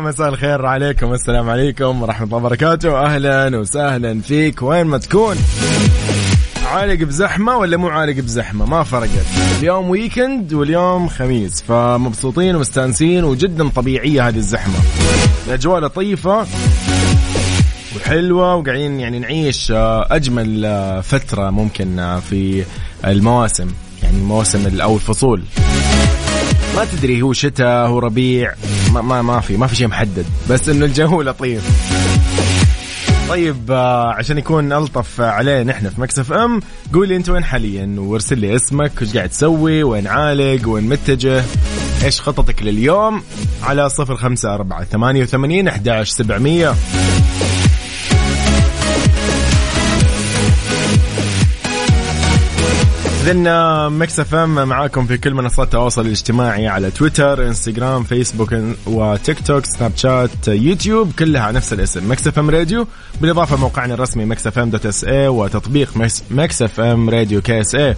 مساء الخير عليكم السلام عليكم ورحمة الله وبركاته. أهلا وسهلا فيك. وين ما تكون. عالق بزحمة ولا مو عالق بزحمة؟ ما فرقت. اليوم ويكند واليوم خميس فمبسوطين ومستانسين وجدا طبيعية هذه الزحمة. الأجواء لطيفة وحلوة وقاعدين يعني نعيش آه، أجمل آه، فترة ممكن آه، في المواسم يعني مواسم أو الفصول ما تدري هو شتاء هو ربيع ما ما, ما في ما في شيء محدد بس إنه الجو لطيف. طيب آه، عشان يكون ألطف علينا نحن في مكسف إم قول لي أنت وين حاليا وارسل لي اسمك وش قاعد تسوي وين عالق وين متجه إيش خططك لليوم؟ على صفر خمسة أربعة ثمانية وثمانين أحداش سبعمية. إذن Mix FM معاكم في كل منصات التواصل الاجتماعي على تويتر، انستغرام، فيسبوك وتيك توك، سناب شات، يوتيوب كلها نفس الاسم Mix FM Radio بالاضافة موقعنا الرسمي Mix FM dot SA وتطبيق Mix FM Radio KSA.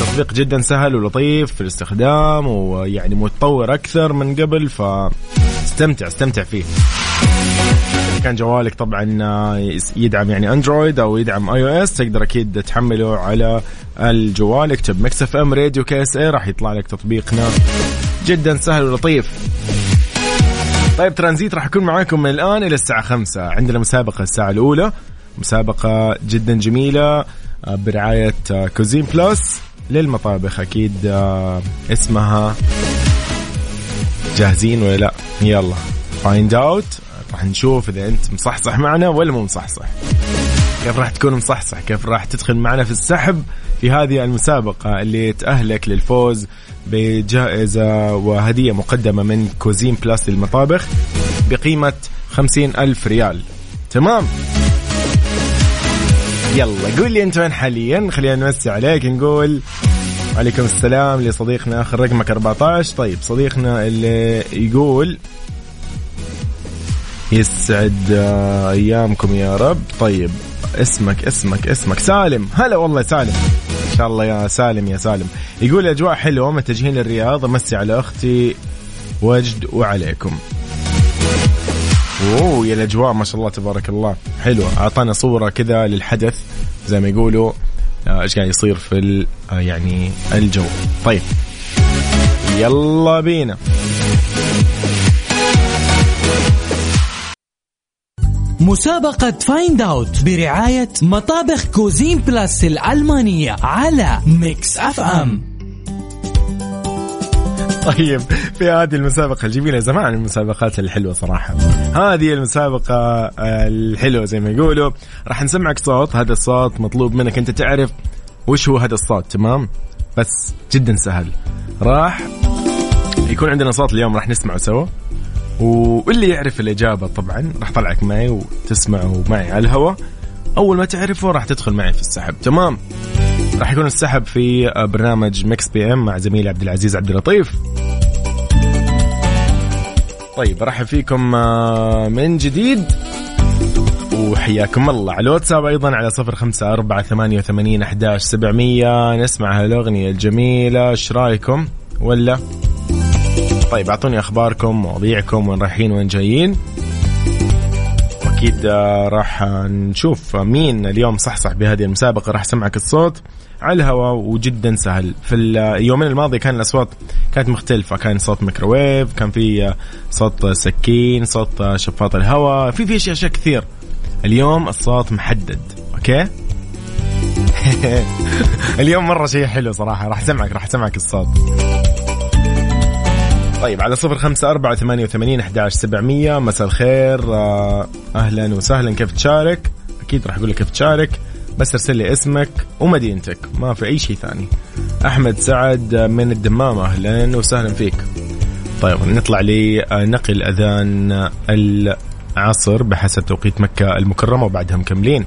تطبيق جدا سهل ولطيف في الاستخدام ويعني متطور أكثر من قبل فاستمتع استمتع فيه. كان جوالك طبعا آه، يدعم يعني Android أو يدعم iOS تقدر أكيد تحمله على الجوال اكتب Mix FM Radio KSA راح يطلع لك تطبيقنا. جدا سهل ولطيف. طيب ترانزيت راح يكون معاكم من الآن إلى الساعة خمسة. عندنا مسابقة الساعة الأولى. مسابقة جدا جميلة آه، برعاية آه، Cuisine Plus للمطابخ أكيد آه، اسمها جاهزين ولا لا. يلا Find Out راح نشوف إذا أنت مصحصح معنا ولا مو مصحصح. كيف راح تكون مصحصح؟ كيف راح تدخل معنا في السحب في هذه المسابقة اللي تأهلك للفوز بجائزة وهدية مقدمة من Cuisine Plus للمطابخ بقيمة خمسين ألف ريال. تمام؟ يلا قول لي أنت وين حاليا؟ خلينا نمسي عليك نقول عليكم السلام لصديقنا آخر رقمك 14 طيب صديقنا اللي يقول يسعد آه، أيامكم يا رب. طيب اسمك اسمك اسمك. سالم. هلا والله سالم. إن شاء الله يا سالم يا سالم. يقول اجواء حلوة متجهين للرياض أمسي على أختي وجد وعليكم. أوه يا الأجواء ما شاء الله تبارك الله. حلوة. أعطانا صورة كذا للحدث زي ما يقولوا. آه، إيش قاعد يصير في آه، يعني الجو. طيب. يلا بينا. مسابقة Find Out برعاية مطابخ Cuisine Plus الألمانية على Mix FM طيب في هذه المسابقة الجميلة زمان المسابقات الحلوة صراحة. هذه المسابقة آه، الحلوة زي ما يقولوا. راح نسمعك صوت هذا الصوت مطلوب منك أنت تعرف وش هو هذا الصوت تمام؟ بس جدا سهل. راح يكون عندنا صوت اليوم راح نسمعه سوا. واللي يعرف الإجابة طبعا راح أطلعك معي وتسمعه معي على الهواء. أول ما تعرفه راح تدخل معي في السحب تمام؟ راح يكون السحب في برنامج Mix PM مع زميلي عبد العزيز عبد اللطيف. طيب ارحب فيكم آه، من جديد. وحياكم الله. على الواتساب أيضا على صفر خمسة أربعة ثمانية وثمانين أحداش سبعمية. نسمع هالأغنية الجميلة إيش رأيكم؟ ولا؟ طيب أعطوني أخباركم مواضيعكم وين رايحين وين جايين. وأكيد آه، راح نشوف مين اليوم صحصح بهذه المسابقة. راح أسمعك الصوت على الهواء وجدا سهل. في اليومين الماضي كان الأصوات كانت مختلفة. كان صوت ميكروويف كان في آه، صوت سكين صوت آه، شفاط الهواء. في في أشياء كثير. اليوم الصوت محدد okay؟ اليوم مرة شيء حلو صراحة. راح أسمعك راح أسمعك الصوت. طيب على صفر خمسة أربعة ثمانية وثمانين أحداش سبعمية. مساء الخير. آه، أهلا وسهلا. كيف تشارك؟ أكيد راح أقول لك كيف تشارك. بس ارسل لي اسمك ومدينتك ما في أي شيء ثاني. أحمد سعد من الدمام أهلا وسهلا فيك. طيب نطلع لنقي الاذان العصر بحسب توقيت مكة المكرمة وبعدها مكملين.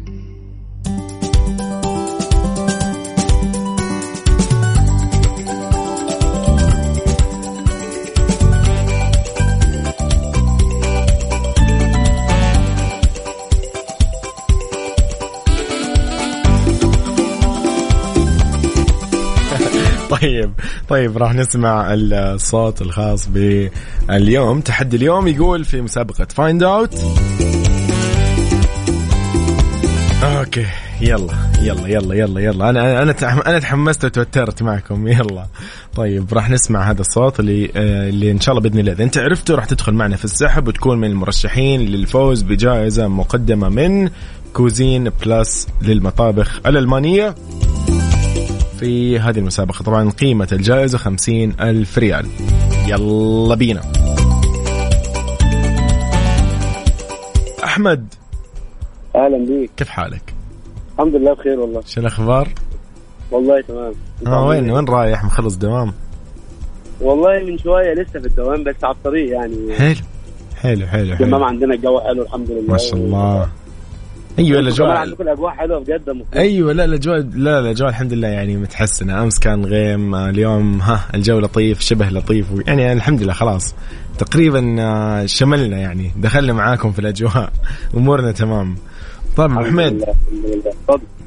طيب. طيب راح نسمع الصوت الخاص باليوم. تحدي اليوم يقول في مسابقة Find Out okay يلا يلا يلا يلا يلا. أنا أنا أنا تحمست وتوترت معكم. يلا. طيب راح نسمع هذا الصوت اللي آه، اللي إن شاء الله بإذن الله. إذا أنت عرفته راح تدخل معنا في السحب وتكون من المرشحين للفوز بجائزة مقدمة من Cuisine Plus للمطابخ الألمانية. في هذه المسابقة. طبعا قيمة الجائزة خمسين ألف ريال. يلا بينا. أحمد. أهلا بيك. كيف حالك؟ الحمد لله بخير والله. شو الأخبار؟ والله تمام. آه وين؟ وين رايح؟ مخلص دوام؟ والله من شوية لسه في الدوام بس على الطريق يعني. حلو. حلو حلو الدمام عندنا الجو حلو الحمد لله. ما شاء الله. الأجواء عندكم الأجواء حلوة بجد. أيوه لا الاجواء لا الاجواء الحمد لله يعني متحسنه أمس كان غيم آه، اليوم ها الجو لطيف شبه لطيف يعني الحمد لله خلاص. تقريبا آه، شملنا يعني دخلنا معاكم في الأجواء. أمورنا تمام. طيب الحمد حميد.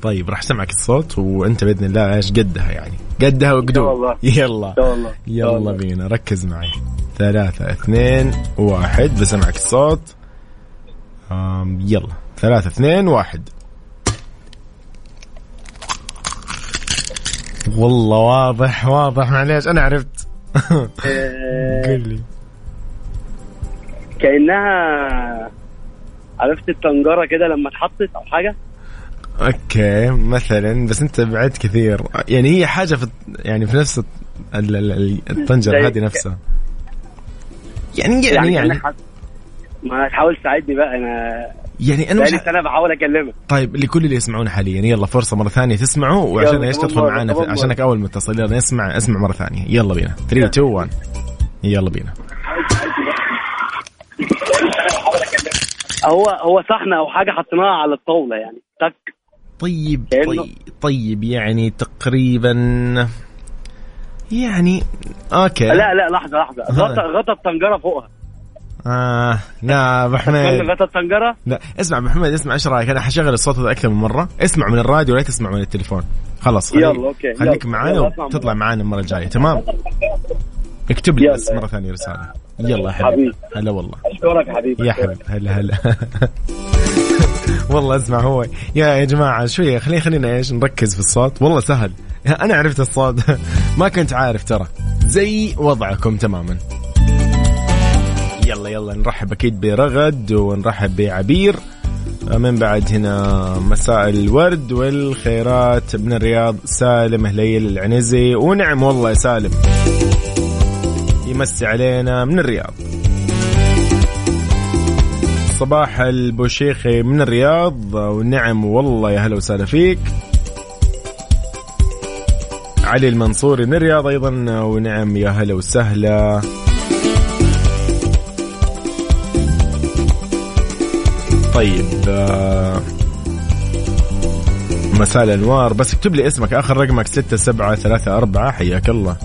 طيب راح اسمعك الصوت وأنت بإذن الله إيش قدها يعني؟ قدها وقدوم. يلا. يلا الله. بينا ركز معي. ثلاثة اثنين واحد. بسمعك الصوت. يلا. ثلاثة اثنين واحد. والله واضح واضح معليش أنا عرفت. قل لي. كأنها عرفت الطنجرة كده لما اتحطت أو حاجة؟ أوكي مثلا بس أنت بعدت كثير. يعني هي حاجة في يعني في نفس ال- ال- ال- الطنجرة زي- هذه نفسها. يعني يعني يعني, يعني. ما تحاول تساعدني بقى أنا يعني أنا بقالي مش سنة بحاول أكلمك. طيب لكل اللي يسمعون حاليا يلا فرصة مرة ثانية تسمعوا وعشان إيش تدخل في مرة. عشانك أول متصل يلا اسمع اسمع مرة ثانية. يلا بينا. 3 2 1 يلا بينا. هو هو صحن أو حاجة حطيناها على الطاولة يعني. تك. طيب طيب طيب يعني تقريبا يعني okay. لا لا لحظة لحظة. غطى غطى الطنجرة فوقها. آه لا أبو حميد. غطى الطنجره لا اسمع أبو حميد اسمع إيش رأيك؟ أنا حشغل الصوت هذا أكثر من مرة. اسمع من الراديو ولا تسمع من التليفون. خلاص خلي- يلا، okay، خليك. معانا وتطلع. معانا المرة الجاية تمام؟ اكتب لي. بس مرة ثانية رسالة. يلا حبيبي. هلا والله. أشكرك حبيبي يا حبيبي هلا هلا والله اسمع هو. يا يا جماعة شوية خلينا خلينا إيش نركز في الصوت. والله سهل. أنا عرفت الصوت. ما كنت عارف ترى. زي وضعكم تماما. يلا يلا نرحب أكيد برغد ونرحب بعبير. من بعد هنا مساء الورد والخيرات. من الرياض سالم هليل العنزي. ونعم والله يا سالم. يمسي علينا من الرياض. صباح البوشيخي من الرياض. ونعم والله يا هلا وسهلا فيك. علي المنصوري من الرياض أيضا. ونعم يا هلا وسهلا. طيب آه، مساء الأنوار. بس اكتب لي اسمك آخر رقمك ستة سبعة ثلاثة أربعة. حياك الله.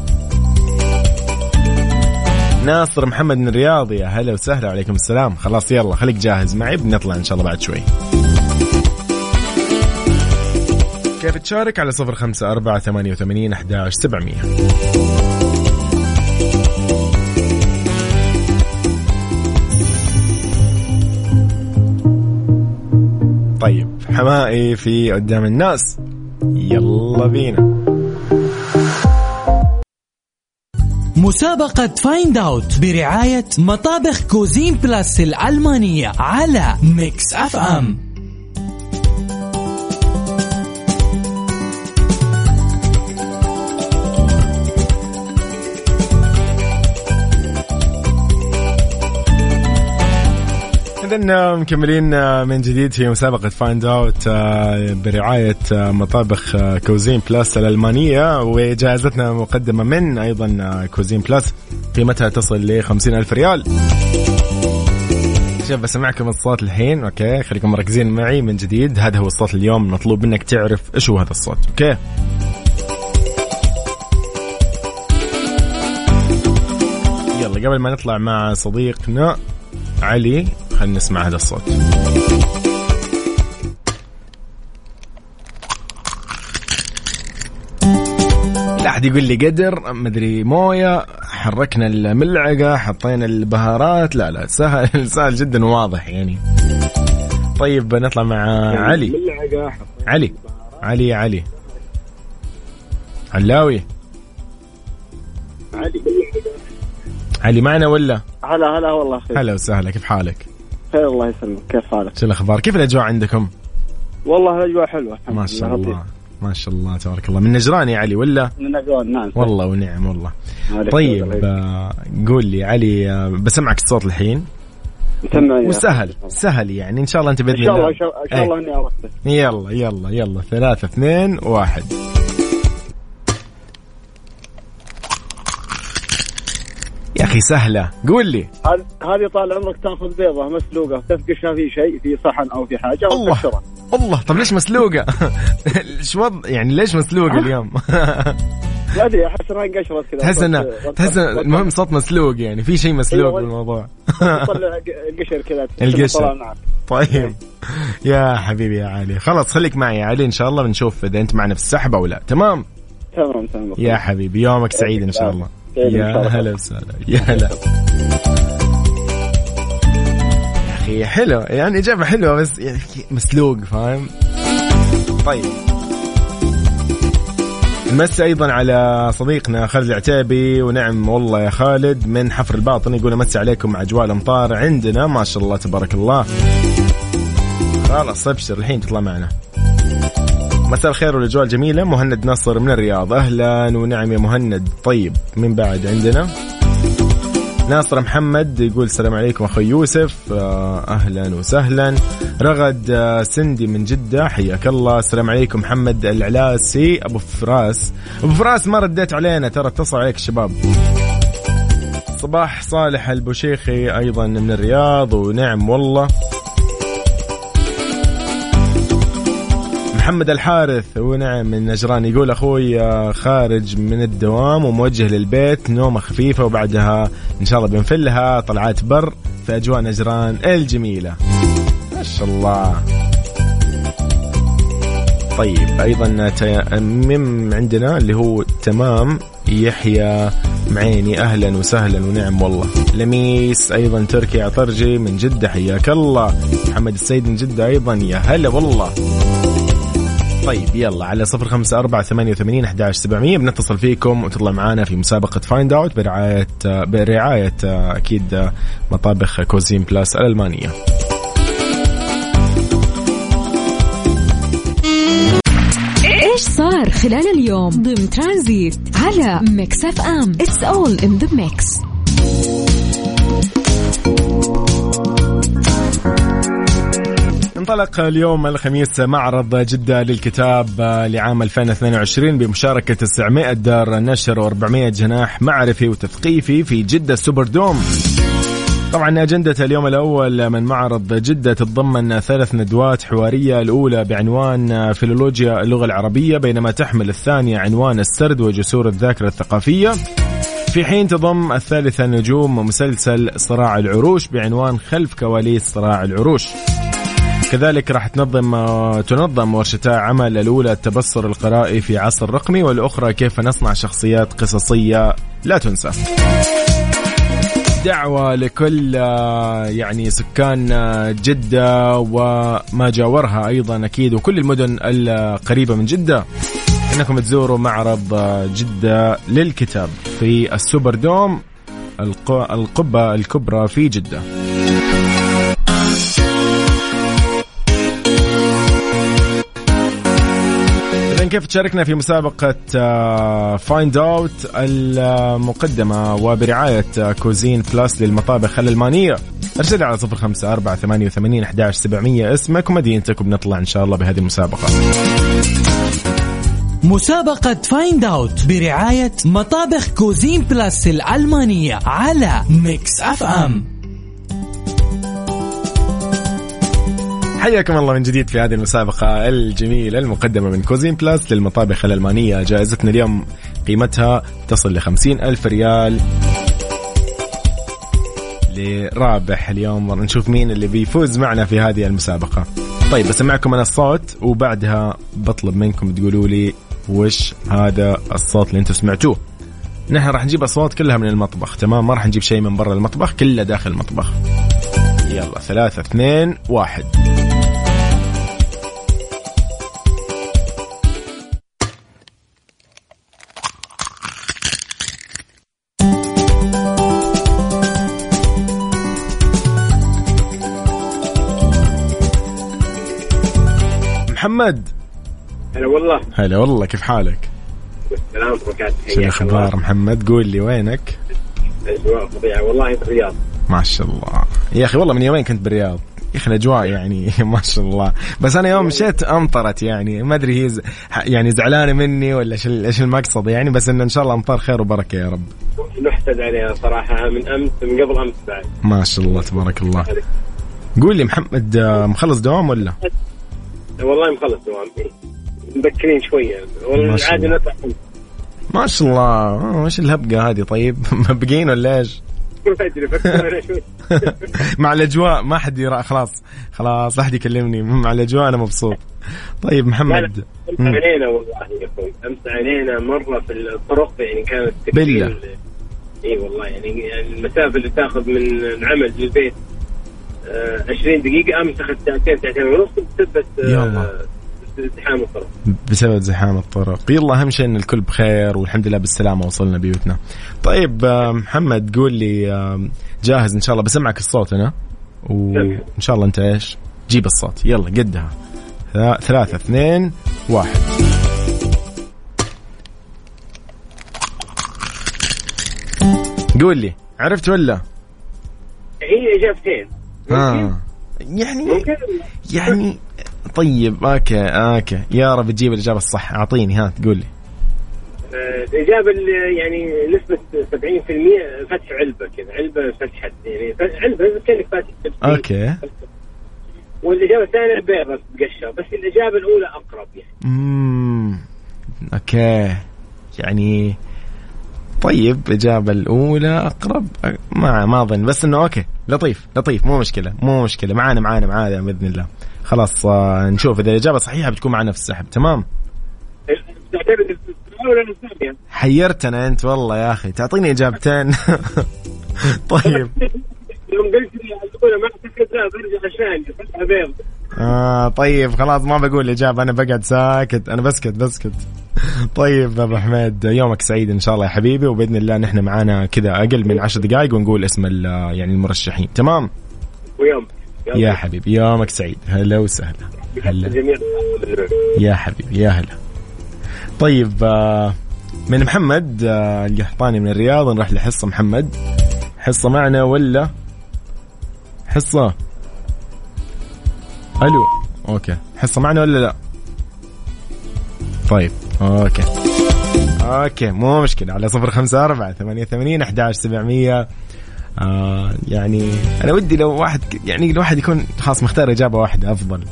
ناصر محمد من الرياض. يا هلا وسهلا عليكم السلام. خلاص يلا خليك جاهز معي. بنطلع إن شاء الله بعد شوي. كيف تشارك على صفر خمسة أربعة ثمانية وثمانين أحداش سبعمية. طيب حمائي في قدام الناس. يلا بينا. مسابقة Find Out برعاية مطابخ Cuisine Plus الألمانية على Mix FM إذا مكملين آه، من جديد في مسابقة Find Out آه، مطابخ آه، Cuisine Plus الألمانية وجائزتنا مقدمة من أيضا آه، Cuisine Plus قيمتها تصل ل ألف ريال. شوف بسمعكم الصوت الحين okay خليكم مركزين معي من جديد. هذا هو الصوت اليوم مطلوب منك تعرف إيش هو هذا الصوت okay؟ يلا قبل ما نطلع مع صديقنا علي خلينا نسمع هذا الصوت. لا أحد يقول لي قدر مدري موية حركنا الملعقة حطينا البهارات لا لا سهل سهل جدا وواضح يعني. طيب نطلع مع علي. علي. علي علي. علاوي. علي معنا ولا؟ هلا هلا والله خير. هلا وسهلا كيف حالك؟ خير الله يسلمك. كيف حالك؟ شو الأخبار؟ كيف الأجواء عندكم؟ والله الأجواء حلوة الحمد ما شاء لله الله. ما شاء الله تبارك الله. من نجران يا علي ولا؟ من نجران نعم. والله ونعم والله. طيب الله آه، قول لي علي آه، بسمعك الصوت الحين. وسهل سهل يعني. إن شاء الله أنت بإذن إن شاء الله الله. إن شاء الله إني عرفته يلا يلا يلا. ثلاثة اثنين واحد. أخي سهلة. قول لي. هذه طال عمرك تاخذ بيضة مسلوقة تفقشها في شيء في صحن أو في حاجة الله. تكسرها الله. طب ليش مسلوقة؟ شو وضع يعني ليش مسلوقة اليوم؟ ما أدري أحس إنها انقشرت كذا. تحس انه صوت- تحس المهم صوت مسلوق يعني. في شيء مسلوق أيوة. بالموضوع. تطلع القشر كذا. القشر. طلع. طيب. يا حبيبي يا علي. خلاص خليك معي يا علي. إن شاء الله بنشوف إذا أنت معنا في السحب أو لا تمام؟ تمام تمام. يا حبيبي يومك سعيد إن شاء الله. يا. هلا وسهلا يا هلا. يا أخي حلو يعني إجابة حلوة بس يعني مسلوق فاهم؟ طيب. نمسي أيضا على صديقنا خالد العتيبي ونعم والله يا خالد من حفر الباطن يقول امسي عليكم مع أجواء الأمطار عندنا ما شاء الله تبارك الله. خلاص ابشر الحين تطلع معنا. مساء الخير والأجواء الجميلة. مهند نصر من الرياض. أهلا ونعم يا مهند. طيب من بعد عندنا؟ ناصر محمد يقول السلام عليكم أخوي يوسف. آه، أهلا وسهلا. رغد آه، سندي من جدة. حياك الله. السلام عليكم محمد العلاسي. أبو فراس. أبو فراس ما رديت علينا. ترى اتصل عليك الشباب صباح صالح البوشيخي أيضا من الرياض. ونعم والله. محمد الحارث. ونعم من نجران. يقول أخوي آه، خارج من الدوام وموجه للبيت نومه خفيفة وبعدها إن شاء الله بنفلها طلعات بر في أجواء نجران الجميلة. ما شاء الله. طيب أيضا تيمم عندنا اللي هو تمام يحيى معيني. أهلا وسهلا ونعم والله. لميس أيضا تركي عطرجي من جدة حياك الله. محمد السيد من جدة أيضا يا هلا والله. طيب يلا على صفر خمسة أربعة ثمانية وثمانين أحداش سبعمية. بنتصل فيكم وتطلع معنا في مسابقة Find Out برعاية برعاية أكيد مطابخ Cuisine Plus الألمانية. إيش صار خلال اليوم؟ ضمن ترانزيت على Mix FM. It's all in the mix انطلق اليوم الخميس معرض جدة للكتاب لعام 2022 بمشاركة 900 دار نشر و400 جناح معرفي وتثقيفي في جدة سوبر دوم. طبعا أجندة اليوم الأول من معرض جدة تتضمن ثلاث ندوات حوارية الأولى بعنوان فيلولوجيا اللغة العربية بينما تحمل الثانية عنوان السرد وجسور الذاكرة الثقافية. في حين تضم الثالثة نجوم مسلسل صراع العروش بعنوان خلف كواليس صراع العروش. كذلك راح تنظم تنظم ورشتا عمل الأولى التبصر القرائي في عصر رقمي والأخرى كيف نصنع شخصيات قصصية لا تنسى دعوة لكل يعني سكان جدة وما جاورها أيضا أكيد وكل المدن القريبة من جدة إنكم تزوروا معرض جدة للكتاب في السوبر دوم الق- القبة الكبرى في جدة. كيف تشاركنا في مسابقة Find Out المقدمة وبرعاية آه، Cuisine Plus للمطابخ الألمانية. أرسل على صفر خمسة أربعة ثمانية وثمانين أحداش سبعمية. اسمك ومدينتك وبنطلع إن شاء الله بهذه المسابقة. مسابقة Find Out برعاية مطابخ Cuisine Plus الألمانية على Mix FM حياكم الله من جديد في هذه المسابقة الجميلة المقدمة من Cuisine Plus للمطابخ الألمانية. جائزتنا اليوم قيمتها تصل لخمسين ألف ريال. لرابح اليوم نشوف مين اللي بيفوز معنا في هذه المسابقة. طيب بسمعكم أنا الصوت وبعدها بطلب منكم تقولوا لي وش هذا الصوت اللي أنتم سمعتوه. نحن راح نجيب أصوات كلها من المطبخ تمام؟ ما راح نجيب شيء من برا المطبخ كله داخل المطبخ. يلا ثلاثة اثنين واحد. محمد. هلا والله. هلا والله كيف حالك؟ السلام شو الأخبار محمد؟ قول لي وينك؟ الأجواء فظيعة. والله في الرياض. ما شاء الله. يا أخي والله من يومين كنت بالرياض. يا أخي الأجواء يعني ما شاء الله. بس أنا يوم مشيت أمطرت يعني. ما أدري هي ز... يعني زعلانة مني ولا إيش إيش المقصد يعني. بس إنه إن شاء الله أمطار خير وبركة يا رب. نحسد عليها صراحة من أمس من قبل أمس بعد. ما شاء الله تبارك الله. قول لي محمد آه، مخلص دوام ولا؟ والله مخلص دوام. مبكرين شوية. ما شاء والعادة الله. نطلع ما شاء الله. آه، وش الهبقة هذه؟ طيب؟ مبقين ولا إيش؟ مع الأجواء. ما حد يرى خلاص. خلاص لا حد يكلمني مع الأجواء أنا مبسوط. طيب محمد. امس. علينا والله يا أخوي. امس علينا مرة في الطرق يعني كانت بالله. إي والله يعني يعني المسافة اللي تاخذ من العمل للبيت آه 20 دقيقة امس اخذت ساعتين ساعتين ونص بسبب يلا. آه ازدحام الطرق. بسبب زحام الطرق. يلا أهم شيء إن الكل بخير والحمد لله بالسلامة وصلنا بيوتنا. طيب آه، محمد قول لي آه، جاهز إن شاء الله. بسمعك الصوت أنا وإن شاء الله أنت إيش؟ جيب الصوت. يلا قدها. ثلا- ثلاثة اثنين واحد. قول لي عرفت ولا؟ هي إجابتين. آه. يعني يعني طيب okay okay. يا رب تجيب الإجابة الصح. أعطيني ها تقول لي. آه، الإجابة اللي يعني نسبة 70% فتح علبة كذا علبة فتحت يعني ف- علبة كأنك فاتح تبسيط. okay. والإجابة الثانية بيضة تقشر بس الإجابة الأولى أقرب يعني. امم okay. يعني طيب الإجابة الأولى أقرب. ما ما أظن بس إنه okay لطيف لطيف مو مشكلة مو مشكلة. معانا معانا معانا بإذن الله. خلاص آه، نشوف إذا الإجابة صحيحة بتكون معنا في السحب. تمام؟ حيرتنا أنت والله يا أخي. تعطيني إجابتين. طيب. يوم قلت لي الأولى ما برجع بيض آه طيب خلاص ما بقول الإجابة أنا بقعد ساكت أنا بسكت بسكت. طيب أبو حميد يومك سعيد إن شاء الله يا حبيبي وبإذن الله نحن معانا كذا أقل من عشر دقائق ونقول اسم يعني المرشحين. تمام؟ ويوم يا حبيبي. يومك سعيد. هلا وسهلا. هلا. يا حبيبي يا هلا. طيب آه، من محمد آه، اللي أعطاني من الرياض نروح لحصة محمد. حصة معنا ولا؟ حصة. ألو okay. حصه معنا ولا لا؟ طيب okay. okay مو مشكلة. على صفر خمسة أربعة ثمانية ثمانين أحداش سبعمية. آه يعني أنا ودي لو واحد يعني الواحد يكون خلاص مختار إجابة واحدة أفضل.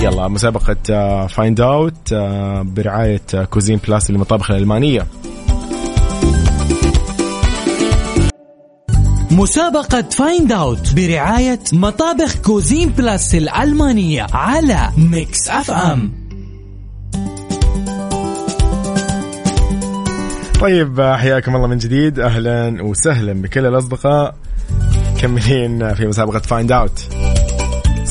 يلا مسابقة Find Out برعاية آه، Cuisine Plus للمطابخ الألمانية. مسابقة Find Out برعاية مطابخ Cuisine Plus الألمانية على Mix FM طيب حياكم الله من جديد. أهلا وسهلا بكل الأصدقاء مكملين في مسابقة Find Out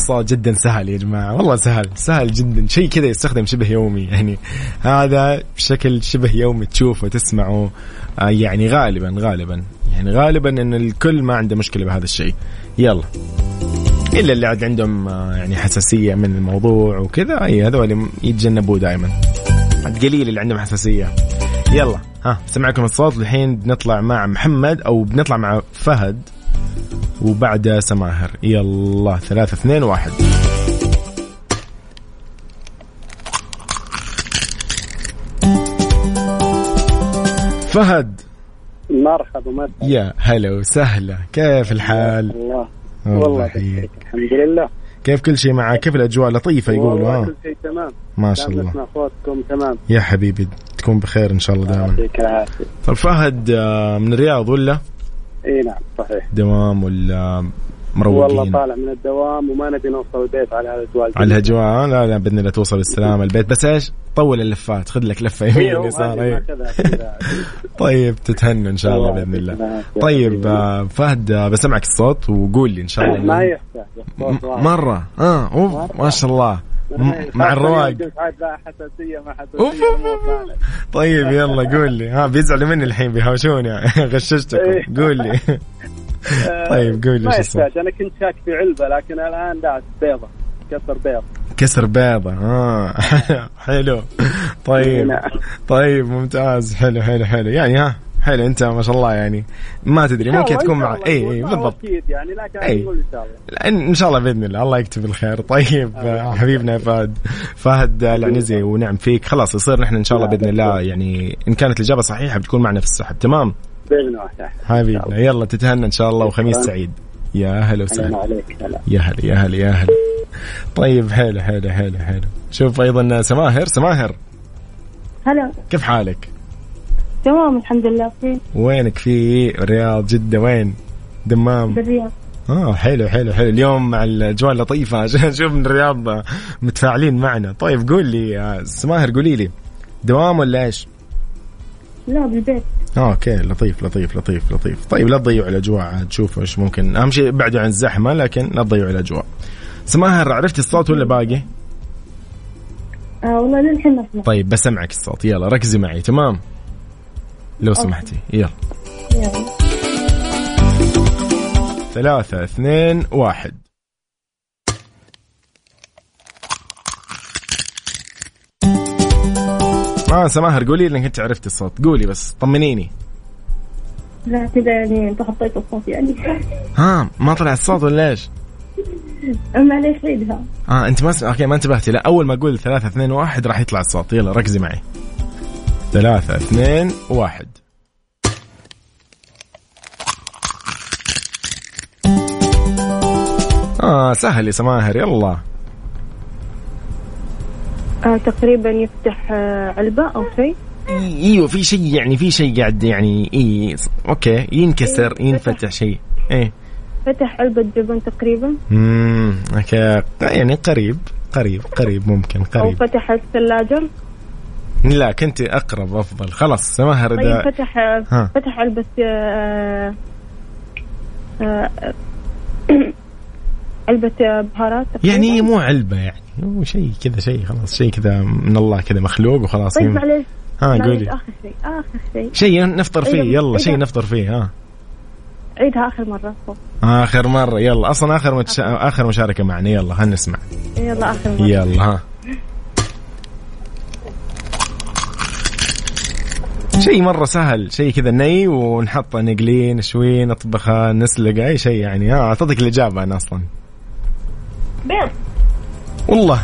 الصوت جدا سهل يا جماعة والله سهل سهل جدا شيء كذا يستخدم شبه يومي يعني. هذا بشكل شبه يومي تشوفه تسمعه آه، يعني غالبا غالبا يعني غالبا إن الكل ما عنده مشكلة بهذا الشيء. يلا. إلا اللي عاد عندهم آه، يعني حساسية من الموضوع وكذا إي هذول يتجنبوه دائما قليل اللي عندهم حساسية. يلا ها سمعكم الصوت الحين بنطلع مع محمد أو بنطلع مع فهد. وبعد سماهر. يلا ثلاثة اثنين واحد. فهد. مرحبا مرحبا يا هلا وسهلا. كيف الحال؟ الله. الله والله يحييك. الحمد لله. كيف كل شيء معك؟ كيف الأجواء؟ لطيفة يقولوا ها كل شيء تمام. ما شاء الله. صوتكم تمام. يا حبيبي تكون بخير إن شاء الله دائما يعطيك العافية. طيب فهد آه، من الرياض ولا؟ إي نعم صحيح. دوام ولا والله مروقين طالع من الدوام وما نبي نوصل البيت على الاجواء على الهجواء لا لا بإذن الله توصل بالسلامه البيت. بس إيش؟ طول اللفات خذ لك لفة يمين إيه، يسار أيوه. طيب تتهنى إن شاء الله بإذن الله. طيب. آه، فهد آه، بسمعك الصوت وقول لي إن شاء الله. ما يحتاج مرة. آه أوف ما شاء الله. مع الرواق. لا حساسية ما حساسية. طيب يلا قول لي. ها بيزعلوا مني الحين بيهاوشوني. غششتكم. إيه. قول لي. طيب قول لي ما شو الصوت يحتاج. أنا كنت شاك في علبة لكن الآن لا بيضة. كسر بيض. كسر بيضة. آه. حلو. طيب. نعم. طيب ممتاز. حلو حلو حلو. يعني ها. حلو انت ما شاء الله يعني ما تدري ممكن تكون مع اي. اي بالضبط. أكيد يعني لكن أي. نقول إن شاء الله. ان شاء الله بإذن الله الله يكتب الخير. طيب آه، حبيبنا فهد. فهد العنزي ونعم فيك. خلاص يصير نحن إن شاء الله بإذن الله يعني إن كانت الإجابة صحيحة بتكون معنا في السحب. تمام؟ بإذن الله. حبيبنا يلا تتهنى إن شاء الله وخميس. سعيد. يا هلا وسهلا. يا هلا يا هلا يا هلا. طيب حلو حلو حلو حلو شوف أيضا سماهر سماهر. هلا. كيف حالك؟ تمام الحمد لله. في وينك؟ في الرياض جدة وين؟ دمام. بالرياض. آه حلو حلو حلو. اليوم مع الاجواء اللطيفة عشان نشوف من الرياض متفاعلين معنا. طيب قول لي سماهر قولي لي. دوام ولا إيش؟ لا بالبيت. آه أوكي لطيف لطيف لطيف لطيف. طيب لا تضيعوا الأجواء. عاد شوفوا إيش ممكن. أهم شيء ابعدوا عن الزحمة لكن لا تضيعوا الأجواء. سماهر عرفتي الصوت ولا باقي؟ آه والله للحين طيب بسمعك الصوت. يلا ركزي معي. تمام؟ لو سمحتي. يلا. يلا. ثلاثة اثنين واحد. ما سماهر قولي لي إنك أنت عرفتي الصوت. قولي بس طمنيني. لا كذا يعني أنت حطيت الصوت يعني. ها ما طلع الصوت ولا إيش؟ معليش عيدها؟ آه أنت ما س... okay ما انتبهتي. لا أول ما أقول ثلاثة اثنين واحد راح يطلع الصوت. يلا ركزي معي. ثلاثة اثنين واحد. آه سهل يا سماهر يلا. آه تقريبا يفتح آه علبة أو شيء؟ إيوه في شيء يعني في شيء قاعد يعني إي okay ينكسر ينفتح شيء إيه فتح علبة جبن تقريبا. امم أوكي. يعني قريب قريب قريب ممكن أو قريب. فتح الثلاجة. لا كنت أقرب أفضل. خلاص سماهر طيب اذا فتح ها. فتح علبة آه آه علبة آه، بهارات. يعني مو علبة يعني هو شيء كذا شيء خلاص شيء كذا من الله كذا مخلوق وخلاص. طيب معليش. ها قولي. آخر شيء آخر شيء. شيء نفطر فيه يلا شيء نفطر فيه ها. عيدها آخر مرة. صوت. آخر مرة يلا. أصلا آخر متش... آخر مشاركة معنا يلا خلينا نسمع. يلا آخر مرة. يلا ها. شيء مرة سهل شيء كذا ني ونحطه نقليه نشويه نطبخه نسلقه أي شيء يعني. ها أعطيتك الإجابة أنا أصلا. بيض. والله.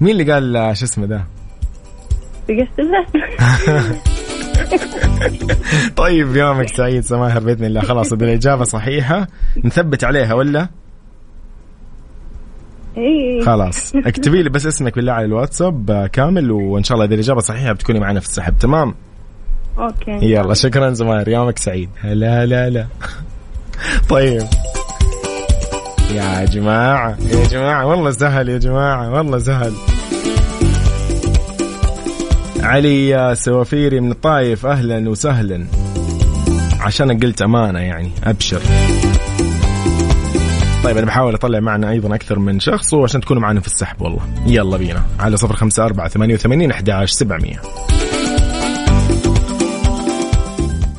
مين اللي قال آه، شو اسمه البيت طيب يومك سعيد سماهر بإذن الله. خلاص إذا الإجابة صحيحة نثبت عليها ولا؟ اي خلاص. اكتبي لي بس اسمك بالله على الواتساب آه، كامل وإن شاء الله إذا الإجابة صحيحة بتكوني معنا في السحب. تمام؟ أوكي. يلا شكرا زماير يومك سعيد. هلا لا لا طيب. يا جماعة يا جماعة والله سهل يا جماعة والله سهل. علي سوافيري من الطايف أهلا وسهلا. عشان قلت أمانة يعني أبشر. طيب أنا بحاول أطلع معنا أيضا أكثر من شخص وعشان تكونوا معنا في السحب والله. يلا بينا. على صفر خمسة أربعة ثمانية وثمانين أحد سبعمية.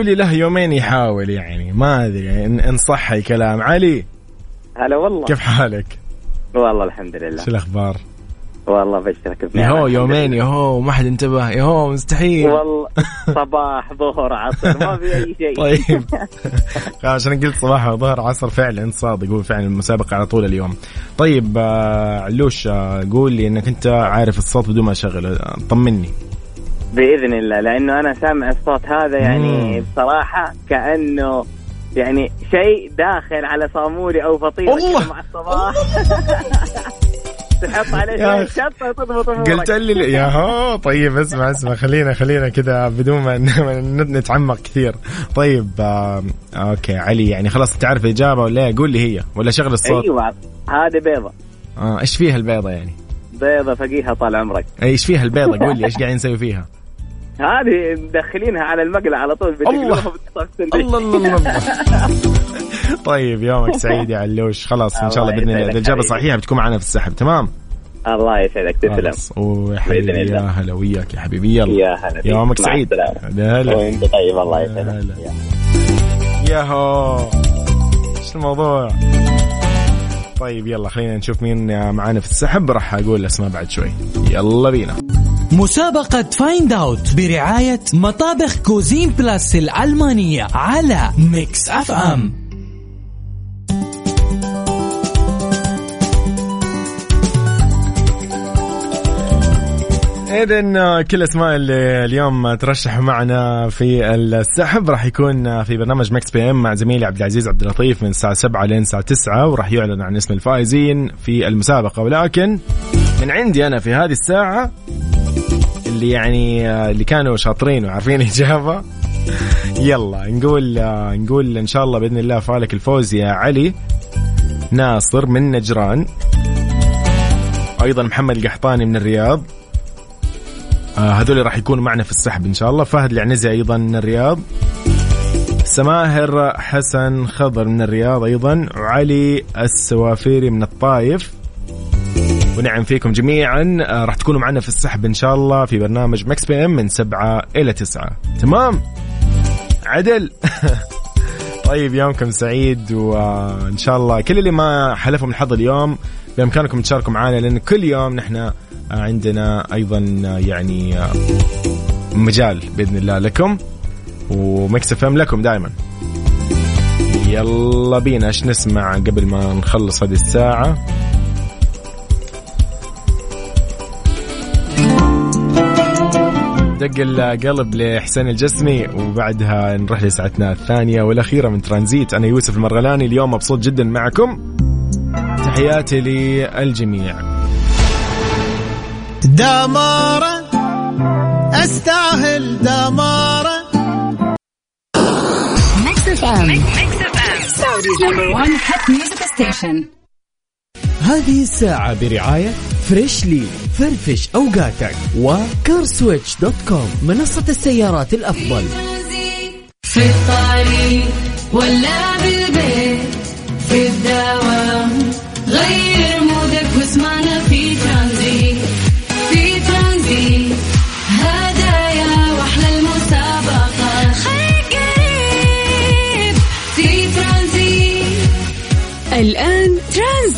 يقول لي له يومين يحاول يعني ما أدري ان إن صح الكلام. علي هلا والله. كيف حالك؟ والله الحمد لله. شو الأخبار؟ والله بشرك بنعمة يهو يومين. يهو ما حد انتبه يهو مستحيل. والله صباح ظهر عصر ما في أي شيء. طيب. عشان قلت صباح وظهر عصر فعلا انت صادق هو فعلا المسابقة على طول اليوم. طيب آه، علوش آه، قول لي إنك أنت عارف الصوت بدون ما أشغله آه، طمني. بإذن الله لأنه أنا سامع الصوت هذا يعني مم. بصراحة كأنه يعني شيء داخل على صامولي أو فطيره الله. مع الصباح. تحط عليه شطة وتضبط قلت لي يا هو طيب اسمع اسمع خلينا خلينا كذا بدون ما نتعمق كثير. طيب آه أوكي علي يعني خلاص تعرف الاجابه ولا إيه؟ قول لي هي ولا شغل الصوت؟ أيوه هذه بيضة. آه إيش فيها البيضة يعني؟ بيضة فقيها طال عمرك. إيش فيها البيضة؟ قول لي إيش قاعدين نسوي فيها؟ هذه مدخلينها على المقلة على طول. الله. الله الله الله. طيب يومك سعيد يا علوش. خلاص إن شاء الله بإذن الله. يسعدك الإجابة. صحيحة بتكون معنا في السحب تمام؟ الله يسعدك تسلم. خلاص. ويا حبيبي بإذن يا الله. هلا وياك يا حبيبي. يلا. يا هلا. يومك سعيد. هلا وأنت طيب الله يسعدك. ياهو. إيش الموضوع؟ طيب يلا خلينا نشوف مين معانا في السحب. راح أقول الاسماء بعد شوي. يلا بينا. مسابقة Find Out برعاية مطابخ Cuisine Plus الألمانية على Mix FM اذا كل أسماء اللي اليوم ترشحوا معنا في السحب راح يكون في برنامج Mix PM مع زميلي عبد العزيز عبد اللطيف من الساعة 7 لين الساعة 9 وراح يعلن عن اسم الفائزين في المسابقة. ولكن من عندي أنا في هذه الساعة اللي يعني اللي كانوا شاطرين وعارفين الاجابه يلا نقول نقول إن شاء الله بإذن الله فالك الفوز يا علي. ناصر من نجران. أيضا محمد القحطاني من الرياض. آه هذول راح يكونوا معنا في السحب إن شاء الله. فهد العنزي أيضا من الرياض. سماهر حسن خضر من الرياض أيضا. وعلي السوافيري من الطايف. ونعم فيكم جميعا. آه راح تكونوا معنا في السحب إن شاء الله في برنامج Mix PM من سبعة إلى تسعة. تمام؟ عدل. طيب يومكم سعيد وإن شاء الله كل اللي ما حالفهم الحظ اليوم بإمكانكم تشاركوا معنا لأن كل يوم نحن عندنا أيضا يعني مجال بإذن الله لكم و Mix FM لكم دائما. يلا بينا إيش نسمع قبل ما نخلص هذه الساعة؟ دق القلب لحسين الجسمي وبعدها نروح لساعتنا الثانية والأخيرة من ترانزيت. أنا يوسف المرغلاني اليوم مبسوط جدا معكم. تحياتي للجميع. دمارة أستاهل دمارة Mix FM Saudi's number 1 hit music station هذه الساعة برعاية Freshly فرفش أوقاتك و CarSwitch dot com منصة السيارات الأفضل. في الطريق ولا بالبيت في الدوام غير mood ك واسمعنا في ترانزيت. في ترانزيت هدايا وأحلى المسابقة خير قريب في ترانزيت. الآن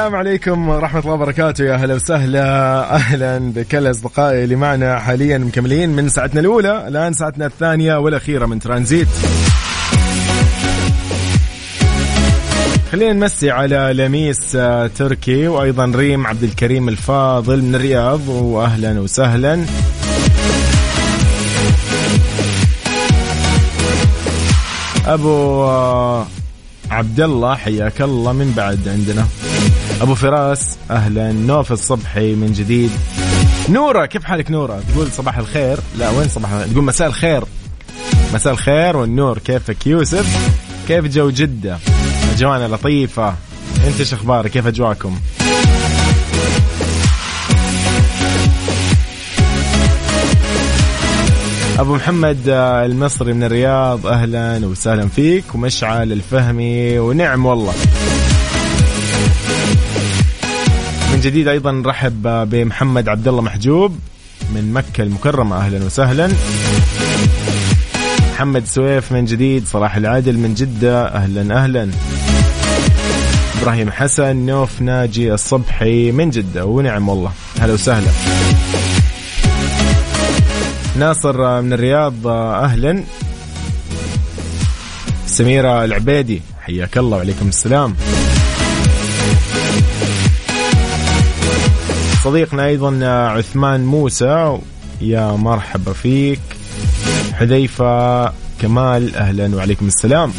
السلام عليكم ورحمة الله وبركاته. يا أهلا وسهلا. أهلا بكل أصدقائي اللي معنا حاليا مكملين من ساعتنا الأولى الآن ساعتنا الثانية والأخيرة من ترانزيت. خلينا نمسي على لميس آه، تركي وأيضا ريم عبد الكريم الفاضل من الرياض. وأهلا وسهلا. أبو آه، عبد الله حياك الله من بعد عندنا. أبو فراس أهلا. نوف الصبحي من جديد. نورة كيف حالك نورة؟ تقول صباح الخير. لا وين صباح تقول مساء الخير. مساء الخير والنور. كيفك يوسف؟ كيف جو جدة؟ اجوانا لطيفة. أنت إيش أخبارك؟ كيف اجواكم أبو محمد آه، المصري من الرياض. أهلا وسهلا فيك. ومشعل الفهمي. ونعم والله. من جديد أيضا نرحب بمحمد عبد الله محجوب من مكة المكرمة. أهلا وسهلا. محمد سويف من جديد. صلاح العادل من جدة. أهلا أهلا. إبراهيم حسن نوف ناجي الصبحي من جدة. ونعم والله. هلا وسهلا. ناصر من الرياض. أهلا. سميرة العبيدي. حياك الله وعليكم السلام. صديقنا أيضا عثمان موسى. يا مرحبا فيك. حذيفة كمال أهلا وعليكم السلام.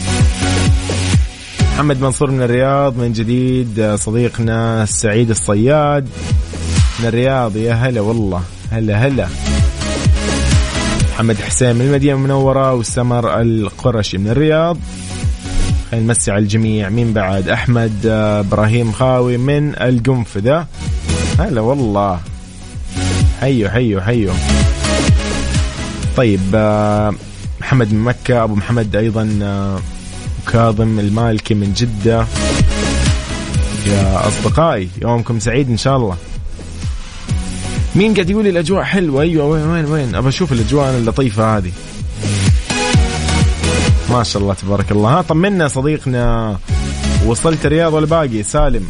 محمد منصور من الرياض من جديد صديقنا سعيد الصياد من الرياض. يا هلا والله هلا هلا. محمد حسين من المدينة المنورة وسمر القرشي من الرياض. نمسي على الجميع. مين بعد؟ أحمد آه، إبراهيم خاوي من القنفذة. هلا والله. حيو حيو حيو. طيب آه، محمد من مكة أبو محمد أيضا آه، كاظم المالكي من جدة. يا أصدقائي يومكم سعيد إن شاء الله. مين قاعد يقول لي الأجواء حلوة؟ أيوه وين وين وين؟ أبى أشوف الأجواء اللطيفة هذه. ما شاء الله تبارك الله. ها طمنا صديقنا. وصلت الرياض ولا باقي سالم.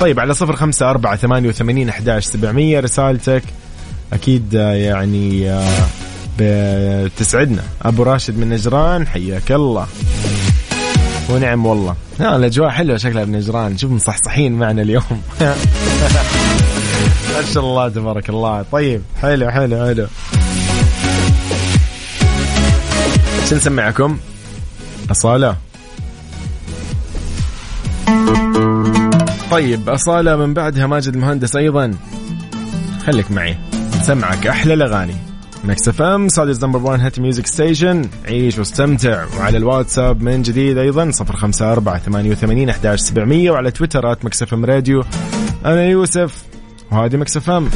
طيب على صفر خمسة أربعة ثمانية وثمانين أحداش سبعمية. رسالتك أكيد يعني آه، بتسعدنا. أبو راشد من نجران حياك الله. ونعم والله. لا الأجواء حلوة شكلها بنجران شوف مصحصحين معنا اليوم. ما شاء الله تبارك الله. طيب حلو حلو حلو. شو نسمعكم؟ أصالة. طيب أصالة من بعدها ماجد المهندس أيضا. خليك معي نسمعك أحلى الأغاني. Mix FM Saudi's number 1 hit music station عيش واستمتع. وعلى الواتساب من جديد أيضا 054 88 11700 وعلى تويتر Mix FM Radio أنا يوسف وهذه Mix FM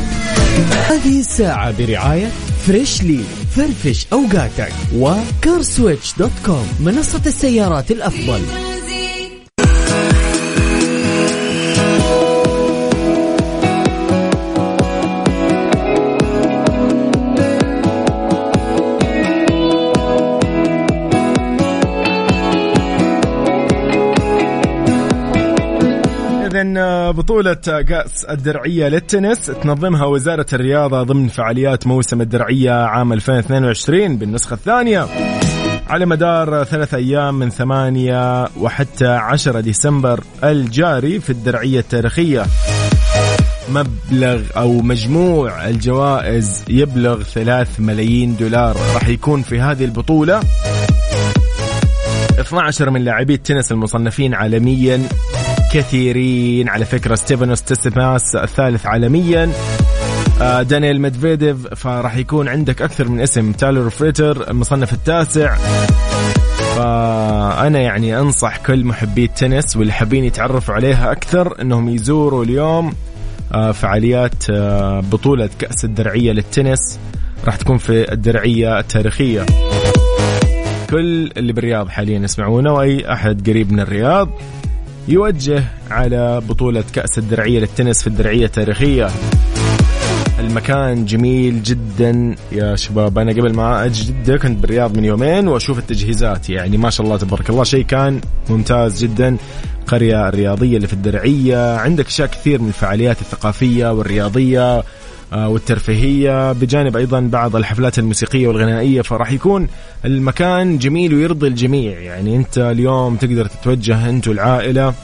هذه الساعة برعاية Freshly فرفش أوقاتك. و CarSwitch dot com منصة السيارات الأفضل. إذا بطولة كأس الدرعية للتنس تنظمها وزارة الرياضة ضمن فعاليات موسم الدرعية عام 2022 بالنسخة الثانية. على مدار ثلاث أيام من ثمانية وحتى عشرة ديسمبر الجاري في الدرعية التاريخية. مبلغ أو مجموع الجوائز يبلغ ثلاث ملايين دولار. راح يكون في هذه البطولة 12 من لاعبي التنس المصنفين عالميا. كثيرين على فكرة ستيفانوس تسيتسيباس الثالث عالميا. آه، دانيال ميدفيديف فراح يكون عندك أكثر من اسم. تايلور فريتز المصنف التاسع. فأنا يعني أنصح كل محبي التنس واللي حابين يتعرفوا عليها أكثر أنهم يزوروا اليوم آه، فعاليات آه، بطولة كأس الدرعية للتنس. راح تكون في الدرعية التاريخية. كل اللي بالرياض حاليا يسمعونا وأي أحد قريب من الرياض. يوجه على بطولة كأس الدرعية للتنس في الدرعية التاريخية. المكان جميل جدا يا شباب. أنا قبل ما أجي جدة كنت بالرياض من يومين وأشوف التجهيزات يعني ما شاء الله تبارك الله. شيء كان ممتاز جدا. القرية الرياضية اللي في الدرعية. عندك أشياء كثير من الفعاليات الثقافية والرياضية. والترفيهية بجانب أيضا بعض الحفلات الموسيقية والغنائية فراح يكون المكان جميل ويرضي الجميع. يعني أنت اليوم تقدر تتوجه أنت والعائلة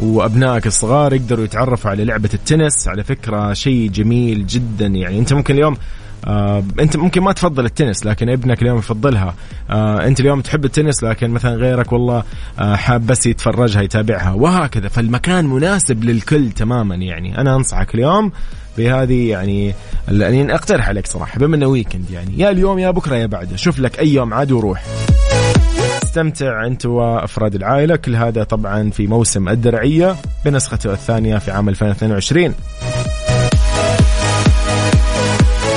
وأبنائك الصغار يقدروا يتعرفوا على لعبة التنس. على فكرة شيء جميل جدا. يعني أنت ممكن اليوم آه انت ممكن ما تفضل التنس لكن ابنك اليوم يفضلها. آه انت اليوم تحب التنس لكن مثلا غيرك والله آه حاب بس يتفرجها يتابعها. وهكذا فالمكان مناسب للكل تماما يعني. أنا أنصحك اليوم بهذه يعني يعني أقترح عليك صراحة بما إنه weekend يعني. يا اليوم يا بكرة يا بعده. شوف لك أي يوم عاد وروح. استمتع أنت وأفراد العائلة. كل هذا طبعا في موسم الدرعية بنسخته الثانية في عام 2022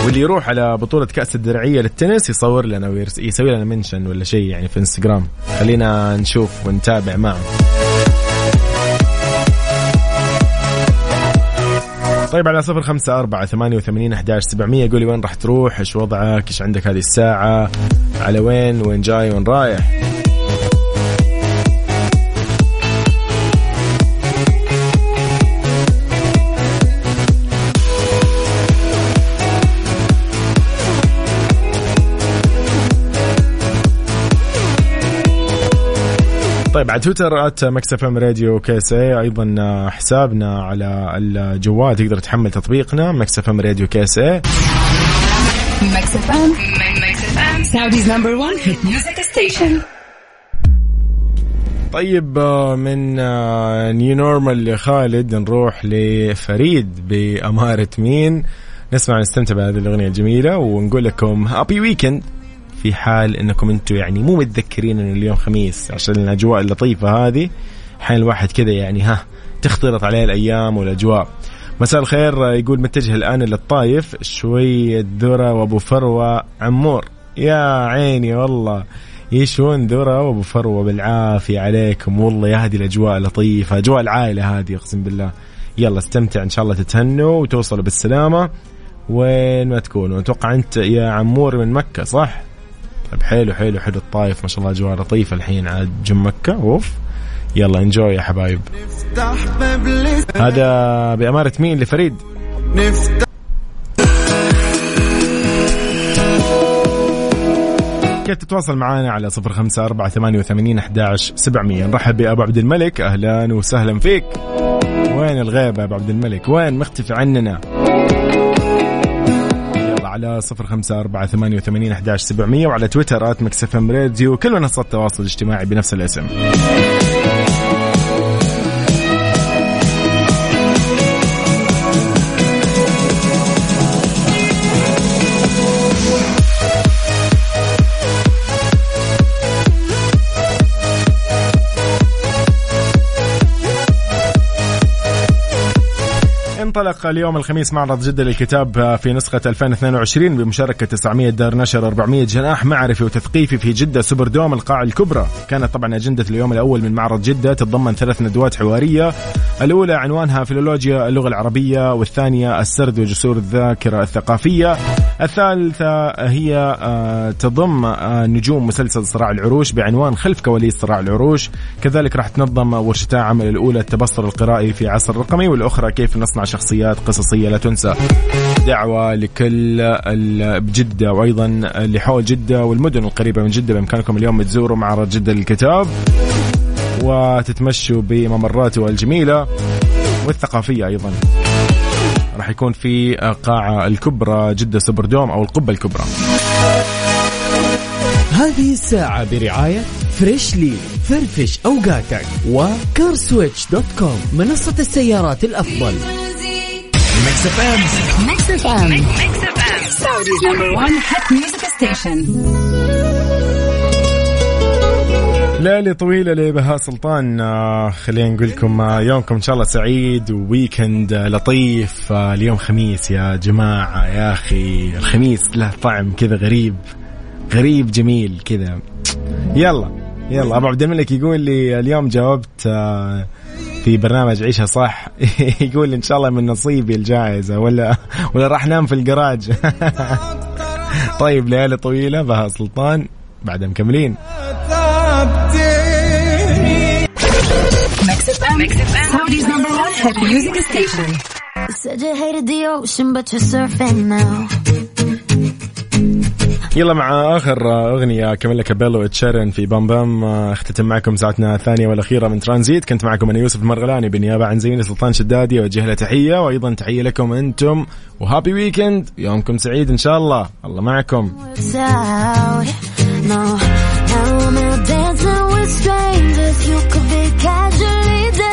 واللي يروح على بطولة كأس الدرعية للتنس يصور لنا ويسوي لنا mention ولا شيء يعني في انستغرام. خلينا نشوف ونتابع معه. طيب على صفر خمسة أربعة ثمانية وثمانين أحداش سبعمية. قولي وين راح تروح؟ إيش وضعك؟ إيش عندك هذه الساعة؟ على وين؟ وين جاي؟ وين رايح؟ طيب على تويتر at Mix FM Radio KSA أيضا حسابنا على الجوال تقدر تحمل تطبيقنا Mix FM Radio KSA. Mix FM. F Saudi's number 1 hit music station طيب آه، من New Normal لخالد نروح لفريد بأمارة مين. نسمع نستمتع بهذه الأغنية الجميلة ونقول لكم happy weekend في حال إنكم أنتم يعني مو متذكرين إن اليوم خميس عشان الأجواء اللطيفة هذه حين الواحد كذا يعني ها تختلط عليه الأيام والأجواء. مساء الخير يقول متجه الآن للطايف شوية ذرة وأبو فروة عمور. يا عيني والله يشون ذرة وأبو فروة بالعافية عليكم. والله يا هذه الأجواء لطيفة أجواء العائلة هذه أقسم بالله. يلا استمتع إن شاء الله تتهنوا وتوصلوا بالسلامة. وين ما تكونوا أتوقع أنت يا عمور من مكة صح؟ طيب حلو حلو حلو الطايف ما شاء الله اجواء لطيفه الحين عاد جم مكة. أوف. يلا انجوي يا حبايب. هذا بأمارة مين؟ لفريد. كيف تتواصل معنا على صفر خمسة أربعة ثمانية وثمانين أحداش سبعمية؟ نرحب بأبو عبد الملك. أهلا وسهلا فيك. وين الغيبة يا أبو عبد الملك؟ وين؟ مختفي عننا. على صفر خمسة أربعة ثمانية وثمانين أحداش سبعمية وعلى تويتر آت مكسف إم راديو كل منصات التواصل الاجتماعي بنفس الاسم. انطلق اليوم الخميس معرض جدة للكتاب في نسخة 2022 بمشاركة 900 دار نشر 400 جناح معرفي وتثقيفي في جدة سوبر دوم القاعة الكبرى. كانت طبعا أجندة اليوم الأول من معرض جدة تتضمن ثلاث ندوات حوارية. الأولى عنوانها فيلولوجيا اللغة العربية والثانية السرد وجسور الذاكرة الثقافية. الثالثة هي آه، تضم آه، نجوم مسلسل صراع العروش بعنوان خلف كواليس صراع العروش. كذلك راح تنظم ورشتا عمل الأولى التبصر القرائي في عصر الرقمي والأخرى كيف نصنع شخصيات قصصية لا تنسى. دعوة لكل بجدة وأيضا لحول جدة والمدن القريبة من جدة بإمكانكم اليوم تزوروا معرض جدة للكتاب وتتمشوا بممراته الجميلة والثقافية أيضا. راح يكون في قاعة الكبرى جدة Super Dome أو القبة الكبرى. هذه الساعة برعاية Freshly فرفش أوقاتك و CarSwitch dot com منصة السيارات الأفضل. Mix FM Mix FM Saudi's number 1 hit music station ليلة طويلة لبهاء سلطان. آه، خلينا نقول لكم آه، يومكم إن شاء الله سعيد و weekend آه، لطيف. اليوم خميس يا جماعة يا أخي. الخميس له طعم كذا غريب غريب جميل كذا. يلا يلا. أبو عبد الملك يقول لي اليوم جاوبت آه، في برنامج عيشها صح؟ يقول إن شاء الله من نصيبي الجائزة ولا ولا راح نام في الجراج. طيب ليالي طويلة لبهاء سلطان بعد مكملين. Said you hated the ocean, but you're surfing now. يلا مع آخر أغنية كاميلا كابيلو إد شيران في Bam Bam آه، أختتم معكم ساعتنا الثانية والأخيرة من ترانزيت. كنت معكم أنا يوسف المرغلاني بالنيابه عن زميلي سلطان شدادي أوجه له تحية وأيضا تحية لكم أنتم. وهابي ويكند يومكم سعيد إن شاء الله. الله معكم.